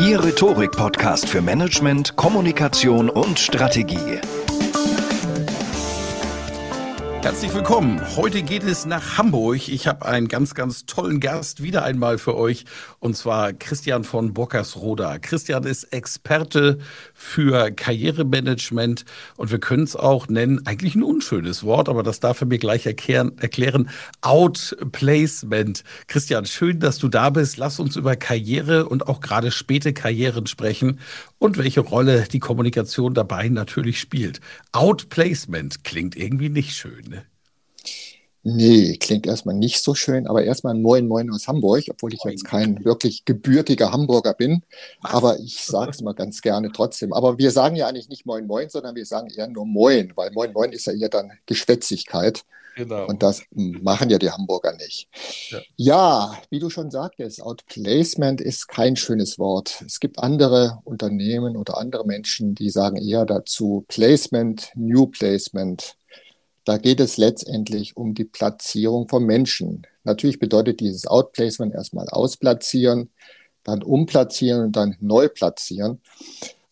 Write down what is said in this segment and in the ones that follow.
Ihr Rhetorik-Podcast für Management, Kommunikation und Strategie. Herzlich willkommen. Heute geht es nach Hamburg. Ich habe einen ganz, ganz tollen Gast wieder einmal für euch und zwar Christian von Bockersroda. Christian ist Experte für Karrieremanagement und wir können es auch nennen, eigentlich ein unschönes Wort, aber das darf er mir gleich erklären, erklären. Outplacement. Christian, schön, dass du da bist. Lass uns über Karriere und auch gerade späte Karrieren sprechen und welche Rolle die Kommunikation dabei natürlich spielt. Outplacement klingt irgendwie nicht schön. Ne? Nee, klingt erstmal nicht so schön, aber erstmal Moin Moin aus Hamburg, obwohl ich jetzt kein wirklich gebürtiger Hamburger bin. Aber ich sage es mal ganz gerne trotzdem. Aber wir sagen ja eigentlich nicht Moin Moin, sondern wir sagen eher nur Moin, weil Moin Moin ist ja eher dann Geschwätzigkeit. Genau. Und das machen ja die Hamburger nicht. Ja. ja, wie du schon sagtest, Outplacement ist kein schönes Wort. Es gibt andere Unternehmen oder andere Menschen, die sagen eher dazu Placement, New Placement. Da geht es letztendlich um die Platzierung von Menschen. Natürlich bedeutet dieses Outplacement erstmal ausplatzieren, dann umplatzieren und dann neu platzieren.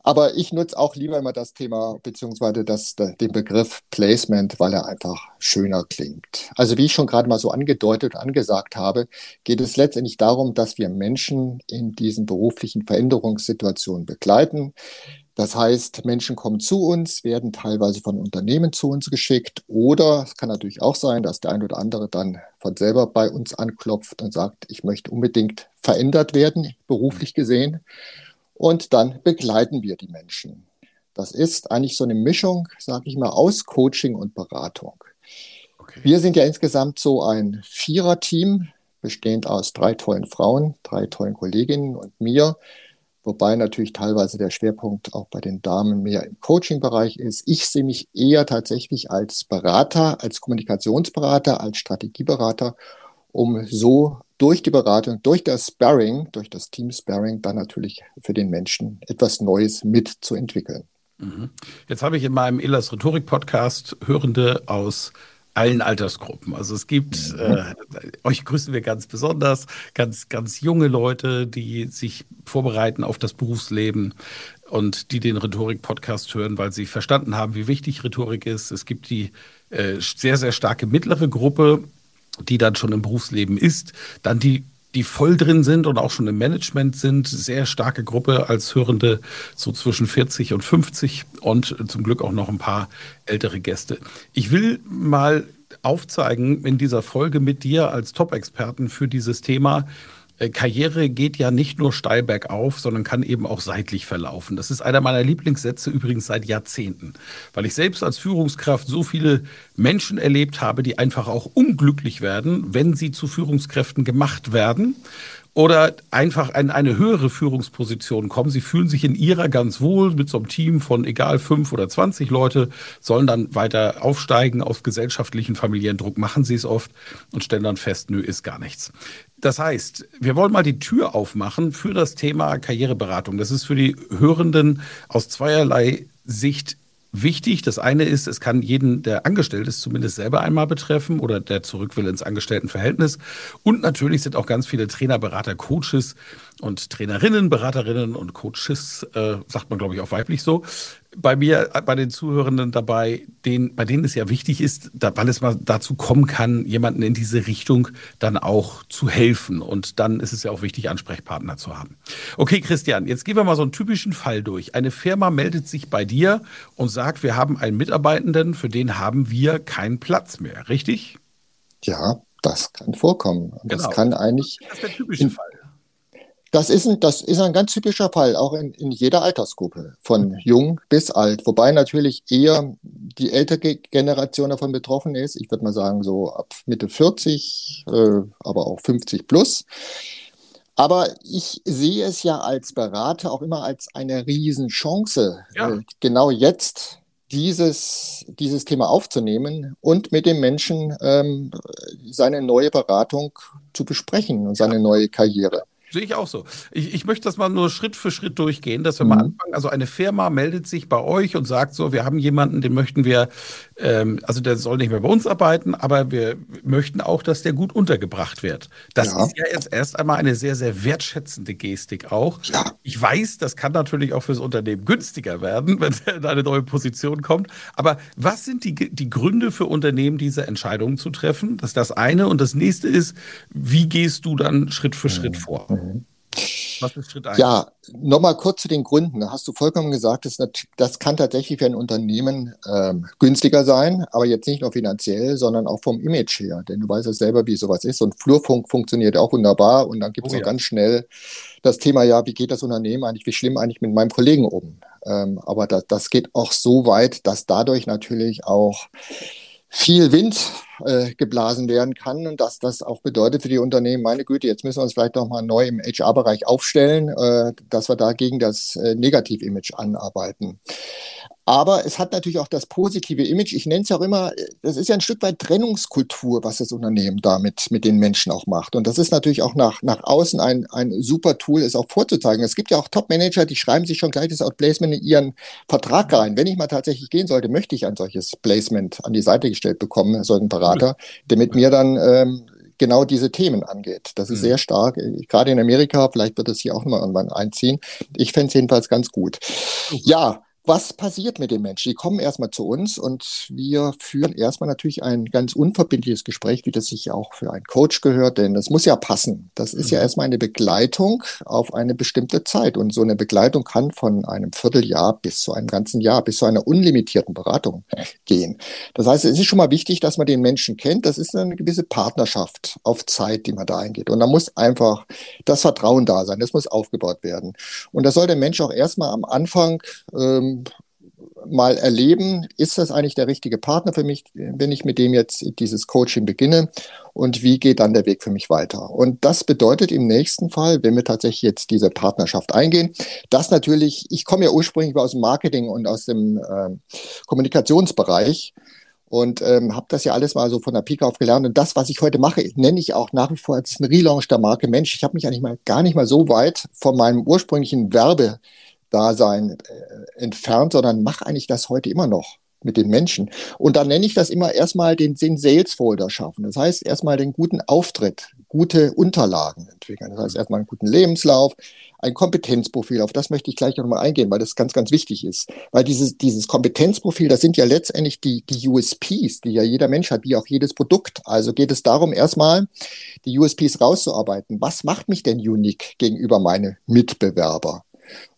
Aber ich nutze auch lieber immer das Thema beziehungsweise das, den Begriff Placement, weil er einfach schöner klingt. Also wie ich schon gerade mal so angedeutet und angesagt habe, geht es letztendlich darum, dass wir Menschen in diesen beruflichen Veränderungssituationen begleiten. Das heißt, Menschen kommen zu uns, werden teilweise von Unternehmen zu uns geschickt oder es kann natürlich auch sein, dass der ein oder andere dann von selber bei uns anklopft und sagt, ich möchte unbedingt verändert werden, beruflich gesehen. Und dann begleiten wir die Menschen. Das ist eigentlich so eine Mischung, sage ich mal, aus Coaching und Beratung. Okay. Wir sind ja insgesamt so ein Viererteam, bestehend aus drei tollen Frauen, drei tollen Kolleginnen und mir wobei natürlich teilweise der Schwerpunkt auch bei den Damen mehr im Coaching-Bereich ist. Ich sehe mich eher tatsächlich als Berater, als Kommunikationsberater, als Strategieberater, um so durch die Beratung, durch das Sparring, durch das Team Sparring dann natürlich für den Menschen etwas Neues mitzuentwickeln. Mhm. Jetzt habe ich in meinem Elas Rhetorik Podcast Hörende aus allen Altersgruppen. Also es gibt, mhm. äh, euch grüßen wir ganz besonders, ganz, ganz junge Leute, die sich vorbereiten auf das Berufsleben und die den Rhetorik-Podcast hören, weil sie verstanden haben, wie wichtig Rhetorik ist. Es gibt die äh, sehr, sehr starke mittlere Gruppe, die dann schon im Berufsleben ist. Dann die die voll drin sind und auch schon im Management sind. Sehr starke Gruppe als Hörende, so zwischen 40 und 50 und zum Glück auch noch ein paar ältere Gäste. Ich will mal aufzeigen in dieser Folge mit dir als Top-Experten für dieses Thema, Karriere geht ja nicht nur steil bergauf, sondern kann eben auch seitlich verlaufen. Das ist einer meiner Lieblingssätze übrigens seit Jahrzehnten, weil ich selbst als Führungskraft so viele Menschen erlebt habe, die einfach auch unglücklich werden, wenn sie zu Führungskräften gemacht werden oder einfach in eine höhere Führungsposition kommen. Sie fühlen sich in ihrer ganz wohl mit so einem Team von egal fünf oder zwanzig Leute, sollen dann weiter aufsteigen auf gesellschaftlichen, familiären Druck, machen sie es oft und stellen dann fest, nö, ist gar nichts. Das heißt, wir wollen mal die Tür aufmachen für das Thema Karriereberatung. Das ist für die Hörenden aus zweierlei Sicht wichtig. Das eine ist, es kann jeden, der angestellt ist, zumindest selber einmal betreffen oder der zurück will ins Angestelltenverhältnis. Und natürlich sind auch ganz viele Trainer, Berater, Coaches und Trainerinnen, Beraterinnen und Coaches, äh, sagt man glaube ich auch weiblich so, bei mir, bei den Zuhörenden dabei, den, bei denen es ja wichtig ist, da, weil es mal dazu kommen kann, jemanden in diese Richtung dann auch zu helfen. Und dann ist es ja auch wichtig, Ansprechpartner zu haben. Okay, Christian, jetzt gehen wir mal so einen typischen Fall durch. Eine Firma meldet sich bei dir und sagt, wir haben einen Mitarbeitenden, für den haben wir keinen Platz mehr, richtig? Ja, das kann vorkommen. Das genau. kann eigentlich. Das ist der typische Fall. Das ist, ein, das ist ein ganz typischer Fall, auch in, in jeder Altersgruppe, von jung bis alt. Wobei natürlich eher die ältere Generation davon betroffen ist. Ich würde mal sagen, so ab Mitte 40, äh, aber auch 50 plus. Aber ich sehe es ja als Berater auch immer als eine Riesenchance, ja. äh, genau jetzt dieses, dieses Thema aufzunehmen und mit dem Menschen ähm, seine neue Beratung zu besprechen und seine neue Karriere. Sehe ich auch so. Ich, ich möchte das mal nur Schritt für Schritt durchgehen, dass wir mhm. mal anfangen. Also eine Firma meldet sich bei euch und sagt so, wir haben jemanden, den möchten wir, ähm, also der soll nicht mehr bei uns arbeiten, aber wir möchten auch, dass der gut untergebracht wird. Das ja. ist ja jetzt erst einmal eine sehr, sehr wertschätzende Gestik auch. Ja. Ich weiß, das kann natürlich auch fürs Unternehmen günstiger werden, wenn er in eine neue Position kommt. Aber was sind die, die Gründe für Unternehmen, diese Entscheidungen zu treffen? Das ist das eine. Und das nächste ist, wie gehst du dann Schritt für mhm. Schritt vor? Mhm. Was ist Schritt 1? Ja, nochmal kurz zu den Gründen. Da hast du vollkommen gesagt, das, das kann tatsächlich für ein Unternehmen ähm, günstiger sein, aber jetzt nicht nur finanziell, sondern auch vom Image her. Denn du weißt ja selber, wie sowas ist. Und Flurfunk funktioniert auch wunderbar und dann gibt es oh, ja. ganz schnell das Thema, ja, wie geht das Unternehmen eigentlich, wie schlimm eigentlich mit meinem Kollegen um? Ähm, aber das, das geht auch so weit, dass dadurch natürlich auch viel Wind äh, geblasen werden kann und dass das auch bedeutet für die Unternehmen, meine Güte, jetzt müssen wir uns vielleicht noch mal neu im HR-Bereich aufstellen, äh, dass wir dagegen das äh, Negativ-Image anarbeiten. Aber es hat natürlich auch das positive Image. Ich nenne es ja auch immer, das ist ja ein Stück weit Trennungskultur, was das Unternehmen damit mit den Menschen auch macht. Und das ist natürlich auch nach, nach außen ein, ein super Tool, es auch vorzuzeigen. Es gibt ja auch Top-Manager, die schreiben sich schon gleich das Outplacement in ihren Vertrag rein. Wenn ich mal tatsächlich gehen sollte, möchte ich ein solches Placement an die Seite gestellt bekommen, so einen Berater, der mit mir dann ähm, genau diese Themen angeht. Das ist mhm. sehr stark, gerade in Amerika, vielleicht wird es hier auch mal irgendwann einziehen. Ich fände es jedenfalls ganz gut. Ja, was passiert mit den Menschen? Die kommen erstmal zu uns und wir führen erstmal natürlich ein ganz unverbindliches Gespräch, wie das sich auch für einen Coach gehört, denn das muss ja passen. Das ist ja mhm. erstmal eine Begleitung auf eine bestimmte Zeit und so eine Begleitung kann von einem Vierteljahr bis zu einem ganzen Jahr, bis zu einer unlimitierten Beratung gehen. Das heißt, es ist schon mal wichtig, dass man den Menschen kennt. Das ist eine gewisse Partnerschaft auf Zeit, die man da eingeht. Und da muss einfach das Vertrauen da sein. Das muss aufgebaut werden. Und da soll der Mensch auch erstmal am Anfang ähm, mal erleben, ist das eigentlich der richtige Partner für mich, wenn ich mit dem jetzt dieses Coaching beginne und wie geht dann der Weg für mich weiter. Und das bedeutet im nächsten Fall, wenn wir tatsächlich jetzt diese Partnerschaft eingehen, dass natürlich, ich komme ja ursprünglich aus dem Marketing und aus dem äh, Kommunikationsbereich und ähm, habe das ja alles mal so von der Pike auf gelernt. Und das, was ich heute mache, nenne ich auch nach wie vor als einen Relaunch der Marke Mensch. Ich habe mich eigentlich mal gar nicht mal so weit von meinem ursprünglichen Werbe Dasein äh, entfernt, sondern mache eigentlich das heute immer noch mit den Menschen. Und dann nenne ich das immer erstmal den, den Sales Folder schaffen. Das heißt, erstmal den guten Auftritt, gute Unterlagen entwickeln. Das heißt, mhm. erstmal einen guten Lebenslauf, ein Kompetenzprofil. Auf das möchte ich gleich nochmal eingehen, weil das ganz, ganz wichtig ist. Weil dieses, dieses Kompetenzprofil, das sind ja letztendlich die, die USPs, die ja jeder Mensch hat, wie auch jedes Produkt. Also geht es darum, erstmal die USPs rauszuarbeiten. Was macht mich denn unique gegenüber meine Mitbewerber?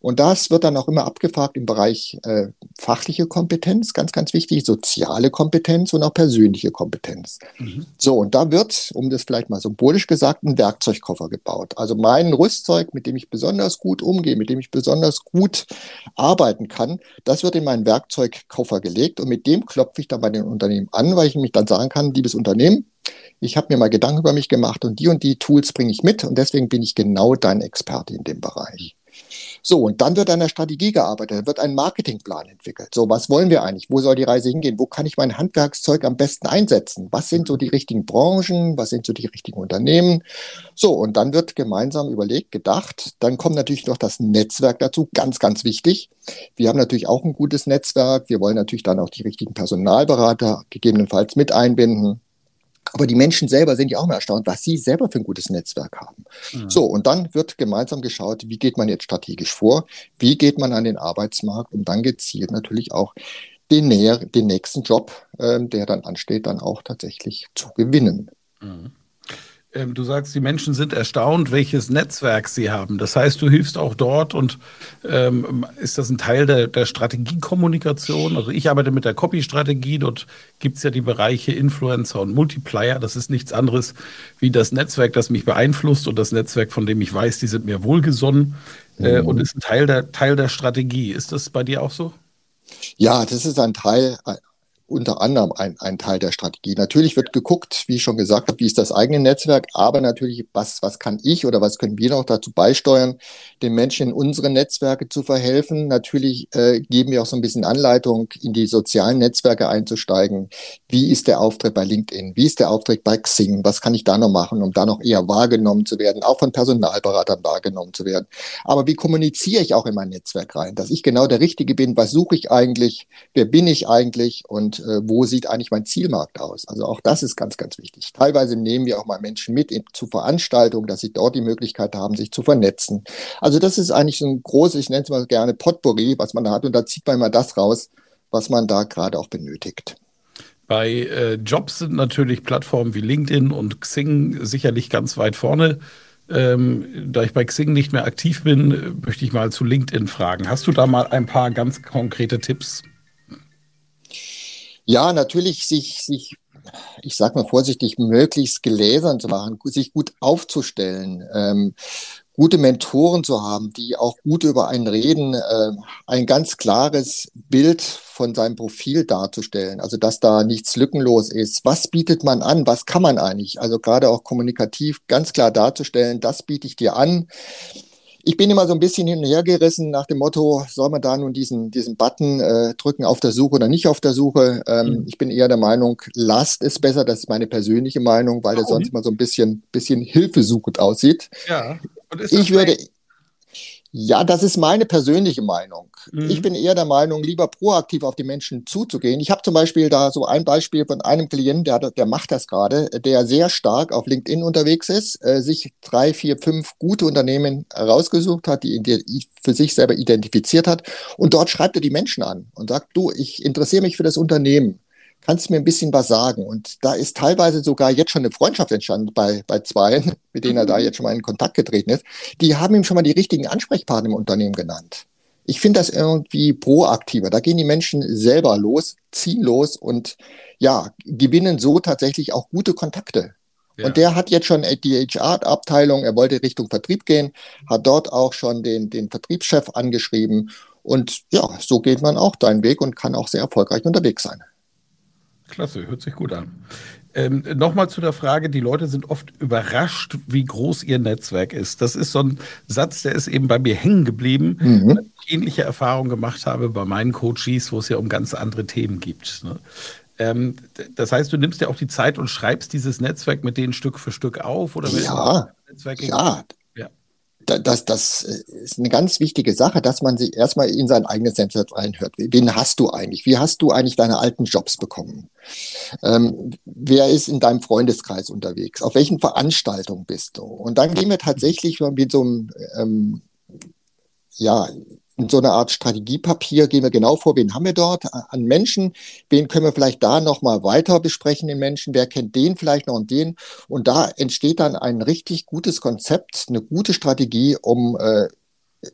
Und das wird dann auch immer abgefragt im Bereich äh, fachliche Kompetenz, ganz, ganz wichtig, soziale Kompetenz und auch persönliche Kompetenz. Mhm. So, und da wird, um das vielleicht mal symbolisch gesagt, ein Werkzeugkoffer gebaut. Also mein Rüstzeug, mit dem ich besonders gut umgehe, mit dem ich besonders gut arbeiten kann, das wird in meinen Werkzeugkoffer gelegt und mit dem klopfe ich dann bei den Unternehmen an, weil ich mich dann sagen kann, liebes Unternehmen, ich habe mir mal Gedanken über mich gemacht und die und die Tools bringe ich mit und deswegen bin ich genau dein Experte in dem Bereich. So, und dann wird an der Strategie gearbeitet, dann wird ein Marketingplan entwickelt. So, was wollen wir eigentlich? Wo soll die Reise hingehen? Wo kann ich mein Handwerkszeug am besten einsetzen? Was sind so die richtigen Branchen? Was sind so die richtigen Unternehmen? So, und dann wird gemeinsam überlegt, gedacht. Dann kommt natürlich noch das Netzwerk dazu, ganz, ganz wichtig. Wir haben natürlich auch ein gutes Netzwerk. Wir wollen natürlich dann auch die richtigen Personalberater gegebenenfalls mit einbinden. Aber die Menschen selber sind ja auch mal erstaunt, was sie selber für ein gutes Netzwerk haben. Mhm. So, und dann wird gemeinsam geschaut, wie geht man jetzt strategisch vor, wie geht man an den Arbeitsmarkt, um dann gezielt natürlich auch den, näher, den nächsten Job, äh, der dann ansteht, dann auch tatsächlich zu gewinnen. Mhm. Ähm, du sagst, die Menschen sind erstaunt, welches Netzwerk sie haben. Das heißt, du hilfst auch dort und ähm, ist das ein Teil der, der Strategiekommunikation? Also ich arbeite mit der Copy-Strategie. Dort gibt es ja die Bereiche Influencer und Multiplier. Das ist nichts anderes wie das Netzwerk, das mich beeinflusst und das Netzwerk, von dem ich weiß, die sind mir wohlgesonnen äh, mhm. und ist ein Teil der, Teil der Strategie. Ist das bei dir auch so? Ja, das ist ein Teil, unter anderem ein, ein Teil der Strategie. Natürlich wird geguckt, wie ich schon gesagt habe, wie ist das eigene Netzwerk, aber natürlich, was, was kann ich oder was können wir noch dazu beisteuern, den Menschen in unsere Netzwerke zu verhelfen. Natürlich äh, geben wir auch so ein bisschen Anleitung, in die sozialen Netzwerke einzusteigen. Wie ist der Auftritt bei LinkedIn? Wie ist der Auftritt bei Xing? Was kann ich da noch machen, um da noch eher wahrgenommen zu werden, auch von Personalberatern wahrgenommen zu werden? Aber wie kommuniziere ich auch in mein Netzwerk rein, dass ich genau der Richtige bin? Was suche ich eigentlich? Wer bin ich eigentlich? Und äh, wo sieht eigentlich mein Zielmarkt aus? Also auch das ist ganz, ganz wichtig. Teilweise nehmen wir auch mal Menschen mit in, zu Veranstaltungen, dass sie dort die Möglichkeit haben, sich zu vernetzen. Also das ist eigentlich so ein großes, ich nenne es mal gerne Potpourri, was man da hat und da zieht man immer das raus, was man da gerade auch benötigt. Bei äh, Jobs sind natürlich Plattformen wie LinkedIn und Xing sicherlich ganz weit vorne. Ähm, da ich bei Xing nicht mehr aktiv bin, möchte ich mal zu LinkedIn fragen. Hast du da mal ein paar ganz konkrete Tipps? Ja, natürlich sich, sich ich sage mal vorsichtig, möglichst gläsern zu machen, sich gut aufzustellen, ähm, gute Mentoren zu haben, die auch gut über einen reden, äh, ein ganz klares Bild von seinem Profil darzustellen, also dass da nichts lückenlos ist. Was bietet man an? Was kann man eigentlich? Also gerade auch kommunikativ ganz klar darzustellen, das biete ich dir an ich bin immer so ein bisschen hin und her gerissen nach dem Motto, soll man da nun diesen, diesen Button äh, drücken auf der Suche oder nicht auf der Suche? Ähm, mhm. Ich bin eher der Meinung, lasst es besser. Das ist meine persönliche Meinung, weil der sonst mal so ein bisschen, bisschen hilfesuchend aussieht. Ja. ich würde, ja, das ist meine persönliche Meinung. Mhm. Ich bin eher der Meinung, lieber proaktiv auf die Menschen zuzugehen. Ich habe zum Beispiel da so ein Beispiel von einem Klienten, der, der macht das gerade, der sehr stark auf LinkedIn unterwegs ist, äh, sich drei, vier, fünf gute Unternehmen herausgesucht hat, die, die für sich selber identifiziert hat. Und dort schreibt er die Menschen an und sagt, du, ich interessiere mich für das Unternehmen kannst du mir ein bisschen was sagen? Und da ist teilweise sogar jetzt schon eine Freundschaft entstanden bei, bei zwei, mit denen er da mhm. jetzt schon mal in Kontakt getreten ist. Die haben ihm schon mal die richtigen Ansprechpartner im Unternehmen genannt. Ich finde das irgendwie proaktiver. Da gehen die Menschen selber los, ziehen los und ja, gewinnen so tatsächlich auch gute Kontakte. Ja. Und der hat jetzt schon die HR-Abteilung, er wollte Richtung Vertrieb gehen, hat dort auch schon den, den Vertriebschef angeschrieben. Und ja, so geht man auch deinen Weg und kann auch sehr erfolgreich unterwegs sein. Klasse, hört sich gut an. Ähm, Nochmal zu der Frage, die Leute sind oft überrascht, wie groß ihr Netzwerk ist. Das ist so ein Satz, der ist eben bei mir hängen geblieben, mhm. weil ich ähnliche Erfahrungen gemacht habe bei meinen Coaches, wo es ja um ganz andere Themen geht. Ne? Ähm, das heißt, du nimmst ja auch die Zeit und schreibst dieses Netzwerk mit denen Stück für Stück auf? Oder ja, ja, das, das ist eine ganz wichtige Sache, dass man sich erstmal in sein eigenes Netzwerk reinhört. Wen hast du eigentlich? Wie hast du eigentlich deine alten Jobs bekommen? Ähm, wer ist in deinem Freundeskreis unterwegs? Auf welchen Veranstaltungen bist du? Und dann gehen wir tatsächlich mit so einem ähm, ja, in so einer Art Strategiepapier gehen wir genau vor, wen haben wir dort an Menschen, wen können wir vielleicht da nochmal weiter besprechen, den Menschen, wer kennt den vielleicht noch und den. Und da entsteht dann ein richtig gutes Konzept, eine gute Strategie, um äh,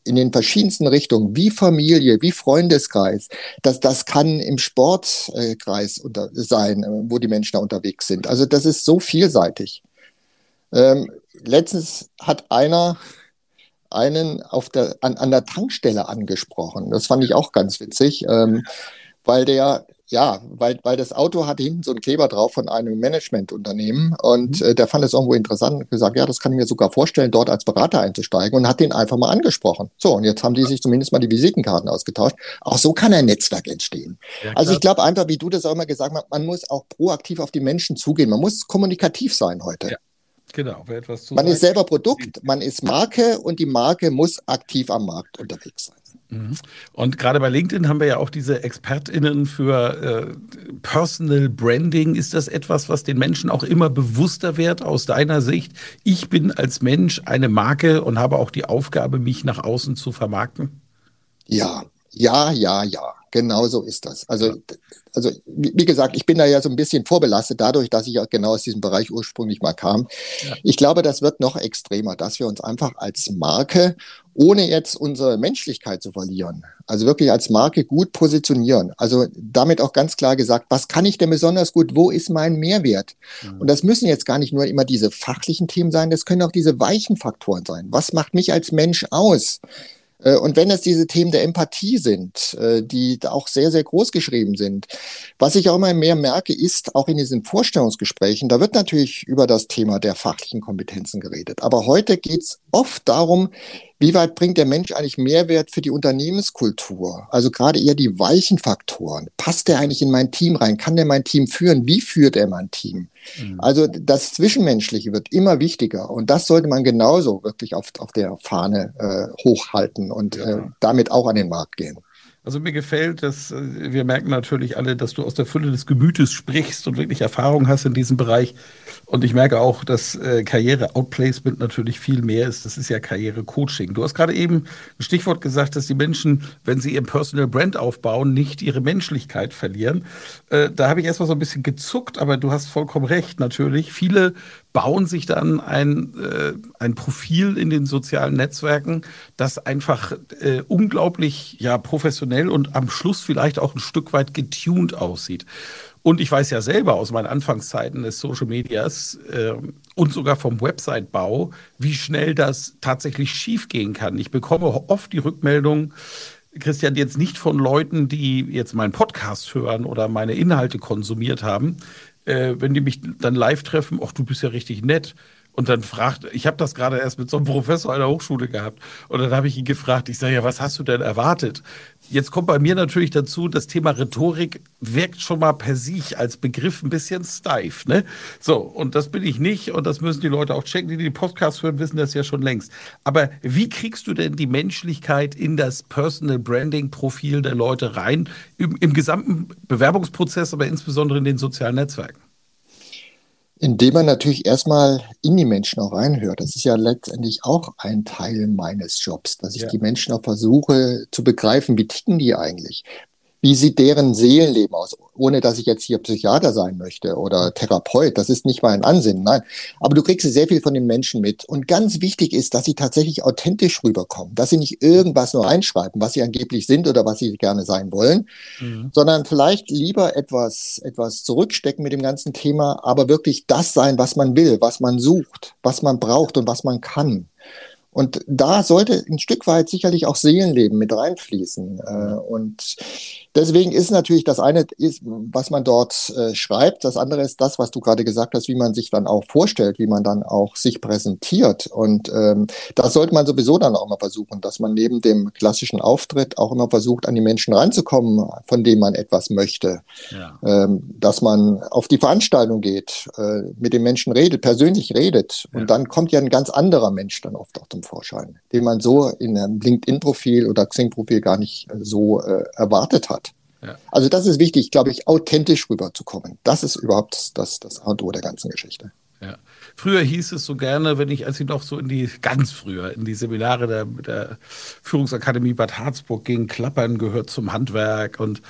in den verschiedensten Richtungen, wie Familie, wie Freundeskreis, das, das kann im Sportkreis unter, sein, äh, wo die Menschen da unterwegs sind. Also das ist so vielseitig. Ähm, letztens hat einer einen auf der, an, an der Tankstelle angesprochen. Das fand ich auch ganz witzig, ähm, weil der ja, weil, weil das Auto hatte hinten so einen Kleber drauf von einem Managementunternehmen und mhm. äh, der fand es irgendwo interessant und gesagt, ja, das kann ich mir sogar vorstellen, dort als Berater einzusteigen und hat den einfach mal angesprochen. So, und jetzt haben die sich zumindest mal die Visitenkarten ausgetauscht. Auch so kann ein Netzwerk entstehen. Ja, also ich glaube einfach, wie du das auch immer gesagt hast, man muss auch proaktiv auf die Menschen zugehen. Man muss kommunikativ sein heute. Ja. Genau, wer etwas zu Man ist selber Produkt, man ist Marke und die Marke muss aktiv am Markt unterwegs sein. Mhm. Und gerade bei LinkedIn haben wir ja auch diese ExpertInnen für äh, Personal Branding. Ist das etwas, was den Menschen auch immer bewusster wird aus deiner Sicht? Ich bin als Mensch eine Marke und habe auch die Aufgabe, mich nach außen zu vermarkten? Ja, ja, ja, ja. Genau so ist das. Also, also wie gesagt, ich bin da ja so ein bisschen vorbelastet dadurch, dass ich auch genau aus diesem Bereich ursprünglich mal kam. Ja. Ich glaube, das wird noch extremer, dass wir uns einfach als Marke, ohne jetzt unsere Menschlichkeit zu verlieren, also wirklich als Marke gut positionieren. Also damit auch ganz klar gesagt, was kann ich denn besonders gut? Wo ist mein Mehrwert? Mhm. Und das müssen jetzt gar nicht nur immer diese fachlichen Themen sein, das können auch diese weichen Faktoren sein. Was macht mich als Mensch aus? Äh, und wenn es diese Themen der Empathie sind, äh, die auch sehr, sehr groß geschrieben sind, was ich auch immer mehr merke, ist auch in diesen Vorstellungsgesprächen, da wird natürlich über das Thema der fachlichen Kompetenzen geredet. Aber heute geht es oft darum, wie weit bringt der Mensch eigentlich Mehrwert für die Unternehmenskultur? Also gerade eher die weichen Faktoren. Passt der eigentlich in mein Team rein? Kann der mein Team führen? Wie führt er mein Team? Mhm. Also das Zwischenmenschliche wird immer wichtiger und das sollte man genauso wirklich auf, auf der Fahne äh, hochhalten und ja. äh, damit auch an den Markt gehen. Also mir gefällt, dass äh, wir merken natürlich alle, dass du aus der Fülle des Gemütes sprichst und wirklich Erfahrung hast in diesem Bereich. Und ich merke auch, dass äh, Karriere-Outplacement natürlich viel mehr ist. Das ist ja Karriere-Coaching. Du hast gerade eben ein Stichwort gesagt, dass die Menschen, wenn sie ihr Personal Brand aufbauen, nicht ihre Menschlichkeit verlieren. Äh, da habe ich erstmal so ein bisschen gezuckt, aber du hast vollkommen recht. Natürlich, viele bauen sich dann ein, äh, ein Profil in den sozialen Netzwerken, das einfach äh, unglaublich ja, professionell und am Schluss vielleicht auch ein Stück weit getuned aussieht. Und ich weiß ja selber aus meinen Anfangszeiten des Social Medias äh, und sogar vom Website-Bau, wie schnell das tatsächlich schiefgehen kann. Ich bekomme oft die Rückmeldung, Christian, jetzt nicht von Leuten, die jetzt meinen Podcast hören oder meine Inhalte konsumiert haben, äh, wenn die mich dann live treffen, ach, du bist ja richtig nett. Und dann fragt, ich habe das gerade erst mit so einem Professor einer Hochschule gehabt. Und dann habe ich ihn gefragt, ich sage, ja, was hast du denn erwartet? Jetzt kommt bei mir natürlich dazu, das Thema Rhetorik wirkt schon mal per sich als Begriff ein bisschen steif. Ne? So, und das bin ich nicht. Und das müssen die Leute auch checken, die die Podcasts hören, wissen das ja schon längst. Aber wie kriegst du denn die Menschlichkeit in das Personal Branding Profil der Leute rein? Im, im gesamten Bewerbungsprozess, aber insbesondere in den sozialen Netzwerken? Indem man natürlich erstmal in die Menschen auch reinhört. Das ist ja letztendlich auch ein Teil meines Jobs, dass ich ja. die Menschen auch versuche zu begreifen, wie ticken die eigentlich? Wie sieht deren Seelenleben aus, ohne dass ich jetzt hier Psychiater sein möchte oder Therapeut. Das ist nicht mein Ansinnen, nein. Aber du kriegst sehr viel von den Menschen mit. Und ganz wichtig ist, dass sie tatsächlich authentisch rüberkommen, dass sie nicht irgendwas nur einschreiben, was sie angeblich sind oder was sie gerne sein wollen, mhm. sondern vielleicht lieber etwas, etwas zurückstecken mit dem ganzen Thema, aber wirklich das sein, was man will, was man sucht, was man braucht und was man kann. Und da sollte ein Stück weit sicherlich auch Seelenleben mit reinfließen. Äh, und deswegen ist natürlich das eine, ist, was man dort äh, schreibt, das andere ist das, was du gerade gesagt hast, wie man sich dann auch vorstellt, wie man dann auch sich präsentiert. Und ähm, das sollte man sowieso dann auch mal versuchen, dass man neben dem klassischen Auftritt auch immer versucht, an die Menschen reinzukommen, von denen man etwas möchte. Ja. Ähm, dass man auf die Veranstaltung geht, äh, mit den Menschen redet, persönlich redet. Ja. Und dann kommt ja ein ganz anderer Mensch dann oft auch zum Vorschein, den man so in einem LinkedIn-Profil oder Xing-Profil gar nicht äh, so äh, erwartet hat. Ja. Also das ist wichtig, glaube ich, authentisch rüberzukommen. Das ist überhaupt das, das A und O der ganzen Geschichte. Ja. Früher hieß es so gerne, wenn ich, als ich noch so in die, ganz früher, in die Seminare der, der Führungsakademie Bad Harzburg ging, Klappern gehört zum Handwerk und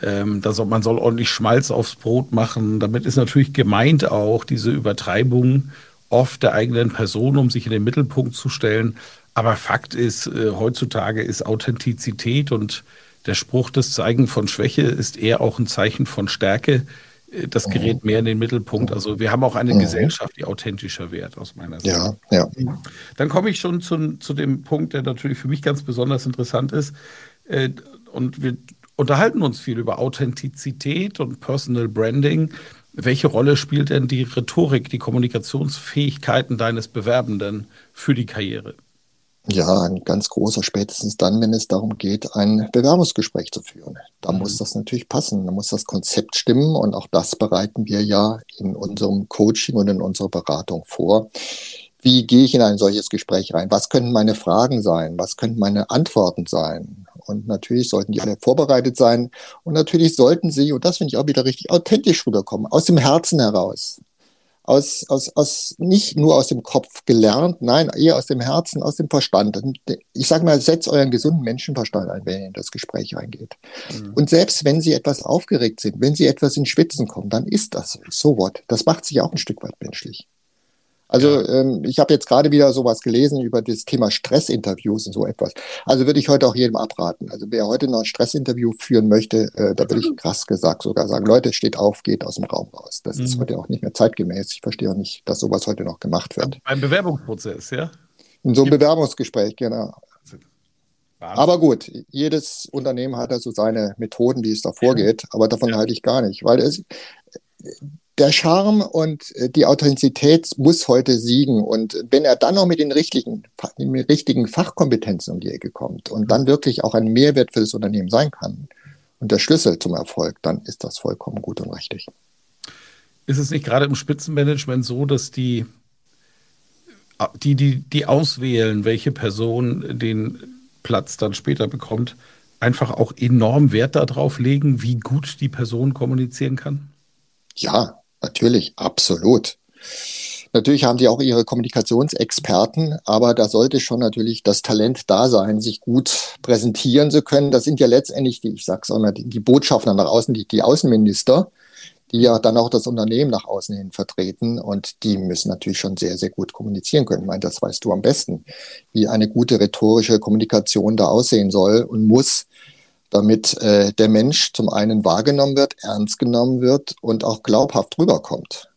ähm, da soll, man soll ordentlich Schmalz aufs Brot machen. Damit ist natürlich gemeint auch diese Übertreibung oft der eigenen Person, um sich in den Mittelpunkt zu stellen. Aber Fakt ist, äh, heutzutage ist Authentizität und der Spruch, das Zeigen von Schwäche ist eher auch ein Zeichen von Stärke. Äh, das gerät mehr in den Mittelpunkt. Also wir haben auch eine mhm. Gesellschaft, die authentischer wird, aus meiner Sicht. Ja, ja. Dann komme ich schon zu, zu dem Punkt, der natürlich für mich ganz besonders interessant ist. Äh, und wir unterhalten uns viel über Authentizität und Personal Branding. Welche Rolle spielt denn die Rhetorik, die Kommunikationsfähigkeiten deines Bewerbenden für die Karriere? Ja, ein ganz großer, spätestens dann, wenn es darum geht, ein Bewerbungsgespräch zu führen. Da mhm. muss das natürlich passen, da muss das Konzept stimmen und auch das bereiten wir ja in unserem Coaching und in unserer Beratung vor. Wie gehe ich in ein solches Gespräch rein? Was könnten meine Fragen sein? Was könnten meine Antworten sein? Und natürlich sollten die alle vorbereitet sein. Und natürlich sollten sie, und das finde ich auch wieder richtig, authentisch rüberkommen, aus dem Herzen heraus aus, aus, aus, nicht nur aus dem Kopf gelernt, nein, eher aus dem Herzen, aus dem Verstand. Ich sage mal, setzt euren gesunden Menschenverstand ein, wenn ihr in das Gespräch reingeht. Mhm. Und selbst wenn Sie etwas aufgeregt sind, wenn Sie etwas in Schwitzen kommen, dann ist das so what. Das macht sich auch ein Stück weit menschlich. Also ähm, ich habe jetzt gerade wieder sowas gelesen über das Thema Stressinterviews und so etwas. Also würde ich heute auch jedem abraten. Also wer heute noch ein Stressinterview führen möchte, äh, da würde ich krass gesagt sogar sagen, Leute, steht auf, geht aus dem Raum raus. Das mhm. ist heute auch nicht mehr zeitgemäß. Ich verstehe auch nicht, dass sowas heute noch gemacht wird. Ein Bewerbungsprozess, ja? In so einem Bewerbungsgespräch, genau. Aber gut, jedes Unternehmen hat also seine Methoden, wie es da vorgeht, aber davon halte ich gar nicht, weil es, der Charme und äh, die Authentizität muss heute siegen. Und wenn er dann noch mit den richtigen, mit richtigen Fachkompetenzen um die Ecke kommt und dann wirklich auch ein Mehrwert für das Unternehmen sein kann und der Schlüssel zum Erfolg, dann ist das vollkommen gut und richtig. Ist es nicht gerade im Spitzenmanagement so, dass die, die, die, die auswählen, welche Person den Platz dann später bekommt, einfach auch enorm Wert darauf legen, wie gut die Person kommunizieren kann? Ja, Natürlich, absolut. Natürlich haben die auch ihre Kommunikationsexperten, aber da sollte schon natürlich das Talent da sein, sich gut präsentieren zu können. Das sind ja letztendlich die, ich sag's auch mal, die, die Botschafter nach außen, die, die Außenminister, die ja dann auch das Unternehmen nach außen hin vertreten und die müssen natürlich schon sehr, sehr gut kommunizieren können. Ich meine, das weißt du am besten, wie eine gute rhetorische Kommunikation da aussehen soll und muss damit äh, der Mensch zum einen wahrgenommen wird, ernst genommen wird und auch glaubhaft rüberkommt.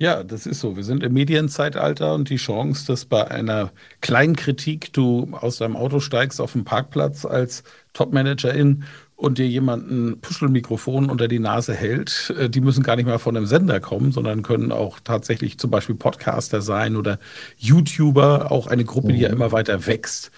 Ja, das ist so. Wir sind im Medienzeitalter und die Chance, dass bei einer kleinen Kritik du aus deinem Auto steigst auf dem Parkplatz als Topmanagerin und dir jemanden Puschelmikrofon unter die Nase hält, äh, die müssen gar nicht mal von einem Sender kommen, sondern können auch tatsächlich zum Beispiel Podcaster sein oder YouTuber, auch eine Gruppe, die ja mhm. immer weiter wächst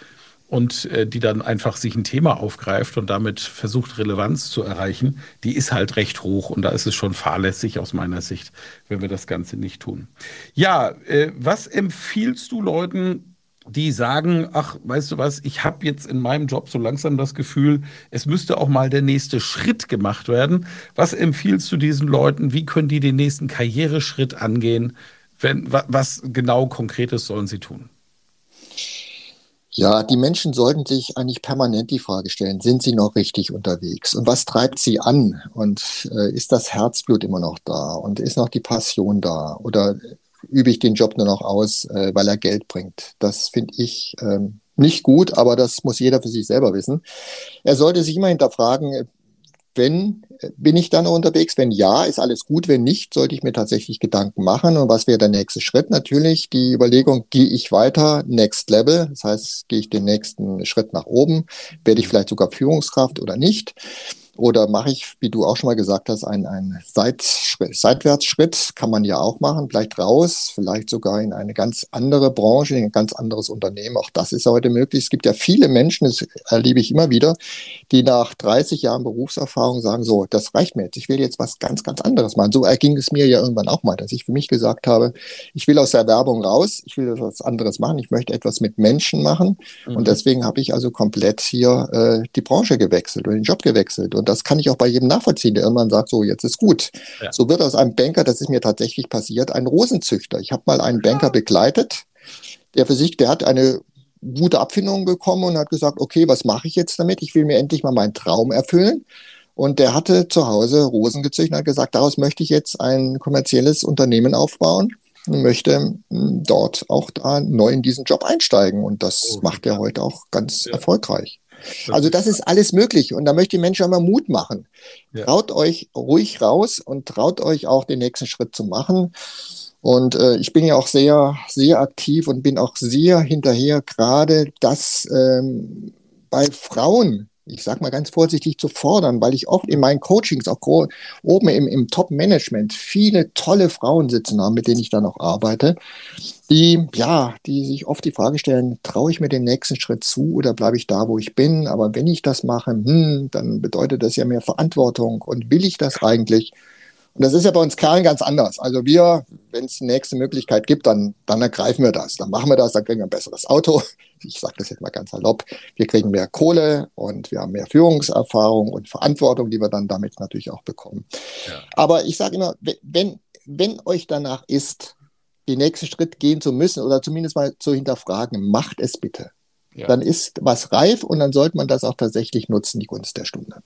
und äh, die dann einfach sich ein Thema aufgreift und damit versucht, Relevanz zu erreichen, die ist halt recht hoch und da ist es schon fahrlässig aus meiner Sicht, wenn wir das Ganze nicht tun. Ja, äh, was empfiehlst du Leuten, die sagen, ach, weißt du was, ich habe jetzt in meinem Job so langsam das Gefühl, es müsste auch mal der nächste Schritt gemacht werden. Was empfiehlst du diesen Leuten? Wie können die den nächsten Karriereschritt angehen? Wenn, was genau Konkretes sollen sie tun? Ja, die Menschen sollten sich eigentlich permanent die Frage stellen, sind sie noch richtig unterwegs? Und was treibt sie an? Und äh, ist das Herzblut immer noch da? Und ist noch die Passion da? Oder übe ich den Job nur noch aus, äh, weil er Geld bringt? Das finde ich ähm, nicht gut, aber das muss jeder für sich selber wissen. Er sollte sich immer hinterfragen, wenn, bin ich dann unterwegs? Wenn ja, ist alles gut. Wenn nicht, sollte ich mir tatsächlich Gedanken machen. Und was wäre der nächste Schritt? Natürlich die Überlegung, gehe ich weiter, next level? Das heißt, gehe ich den nächsten Schritt nach oben? Werde ich vielleicht sogar Führungskraft oder nicht? Oder mache ich, wie du auch schon mal gesagt hast, einen, einen Seitschritt, Seitwärtsschritt, kann man ja auch machen, vielleicht raus, vielleicht sogar in eine ganz andere Branche, in ein ganz anderes Unternehmen. Auch das ist heute möglich. Es gibt ja viele Menschen, das erlebe ich immer wieder, die nach 30 Jahren Berufserfahrung sagen, so, das reicht mir jetzt, ich will jetzt was ganz, ganz anderes machen. So erging es mir ja irgendwann auch mal, dass ich für mich gesagt habe, ich will aus der Werbung raus, ich will etwas anderes machen, ich möchte etwas mit Menschen machen. Mhm. Und deswegen habe ich also komplett hier äh, die Branche gewechselt oder den Job gewechselt. Und das kann ich auch bei jedem nachvollziehen, der irgendwann sagt, so, jetzt ist gut. Ja. So wird aus einem Banker, das ist mir tatsächlich passiert, ein Rosenzüchter. Ich habe mal einen Banker begleitet, der für sich, der hat eine gute Abfindung bekommen und hat gesagt, okay, was mache ich jetzt damit? Ich will mir endlich mal meinen Traum erfüllen. Und der hatte zu Hause Rosen gezüchtet und hat gesagt, daraus möchte ich jetzt ein kommerzielles Unternehmen aufbauen und möchte hm, dort auch da neu in diesen Job einsteigen. Und das oh, macht er heute auch ganz ja. erfolgreich. Also das ist alles möglich und da möchte ich Menschen immer Mut machen. Ja. Traut euch ruhig raus und traut euch auch den nächsten Schritt zu machen. Und äh, ich bin ja auch sehr, sehr aktiv und bin auch sehr hinterher, gerade dass ähm, bei Frauen ich sage mal ganz vorsichtig, zu fordern, weil ich oft in meinen Coachings, auch oben im, im Top-Management, viele tolle Frauen sitzen haben, mit denen ich dann auch arbeite, die, ja, die sich oft die Frage stellen, traue ich mir den nächsten Schritt zu oder bleibe ich da, wo ich bin? Aber wenn ich das mache, hm, dann bedeutet das ja mehr Verantwortung und will ich das eigentlich? Und das ist ja bei uns Kerlen ganz anders. Also wir, wenn es eine nächste Möglichkeit gibt, dann, dann ergreifen wir das. Dann machen wir das, dann kriegen wir ein besseres Auto. Ich sage das jetzt mal ganz salopp. Wir kriegen mehr Kohle und wir haben mehr Führungserfahrung und Verantwortung, die wir dann damit natürlich auch bekommen. Ja. Aber ich sage immer, wenn, wenn euch danach ist, den nächsten Schritt gehen zu müssen oder zumindest mal zu hinterfragen, macht es bitte. Ja. Dann ist was reif und dann sollte man das auch tatsächlich nutzen, die Gunst der Stunde.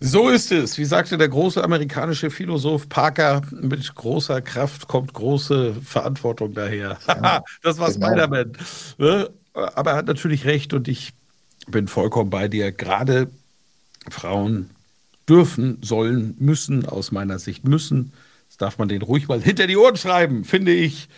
So ist es. Wie sagte der große amerikanische Philosoph Parker, mit großer Kraft kommt große Verantwortung daher. Ja, das war genau. Spider-Man. Ne? Aber er hat natürlich recht und ich bin vollkommen bei dir. Gerade Frauen dürfen, sollen, müssen, aus meiner Sicht müssen. Das darf man denen ruhig mal hinter die Ohren schreiben, finde ich.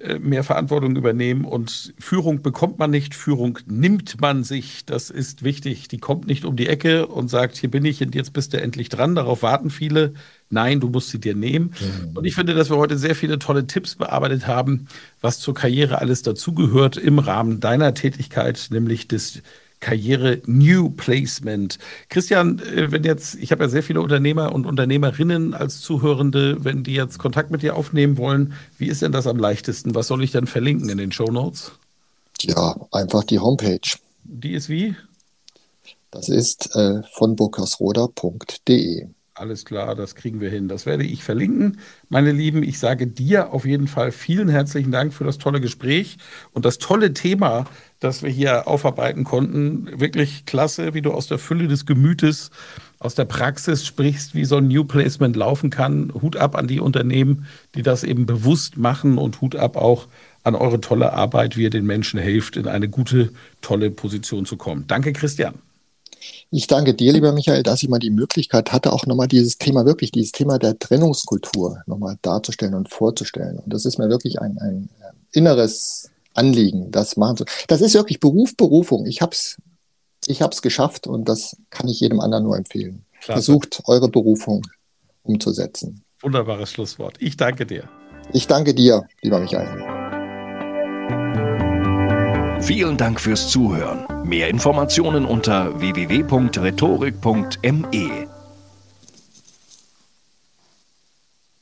Äh, mehr Verantwortung übernehmen und Führung bekommt man nicht, Führung nimmt man sich, das ist wichtig. Die kommt nicht um die Ecke und sagt, hier bin ich und jetzt bist du endlich dran, darauf warten viele. Nein, du musst sie dir nehmen. Mhm. Und ich finde, dass wir heute sehr viele tolle Tipps bearbeitet haben, was zur Karriere alles dazugehört im Rahmen deiner Tätigkeit, nämlich des Karriere New Placement. Christian, äh, wenn jetzt, ich habe ja sehr viele Unternehmer und Unternehmerinnen als Zuhörende, wenn die jetzt Kontakt mit dir aufnehmen wollen, wie ist denn das am leichtesten? Was soll ich dann verlinken in den Show Notes? Ja, einfach die Homepage. Die ist wie? Das ist äh, von burkersroder.de. Alles klar, das kriegen wir hin. Das werde ich verlinken. Meine Lieben, ich sage dir auf jeden Fall vielen herzlichen Dank für das tolle Gespräch und das tolle Thema, das wir hier aufarbeiten konnten. Wirklich klasse, wie du aus der Fülle des Gemütes, aus der Praxis sprichst, wie so ein New Placement laufen kann. Hut ab an die Unternehmen, die das eben bewusst machen und Hut ab auch an eure tolle Arbeit, wie ihr den Menschen helft, in eine gute, tolle Position zu kommen. Danke, Christian. Ich danke dir, lieber Michael, dass ich mal die Möglichkeit hatte, auch nochmal dieses Thema, wirklich dieses Thema der Trennungskultur nochmal darzustellen und vorzustellen. Und das ist mir wirklich ein, ein äh, inneres Anliegen, das machen zu. Das ist wirklich Beruf, Berufung. Ich hab's, ich hab's geschafft und das kann ich jedem anderen nur empfehlen. Klasse. Versucht eure Berufung umzusetzen. Wunderbares Schlusswort. Ich danke dir. Ich danke dir, lieber Michael. Vielen Dank fürs Zuhören. Mehr Informationen unter www.rhetorik.me.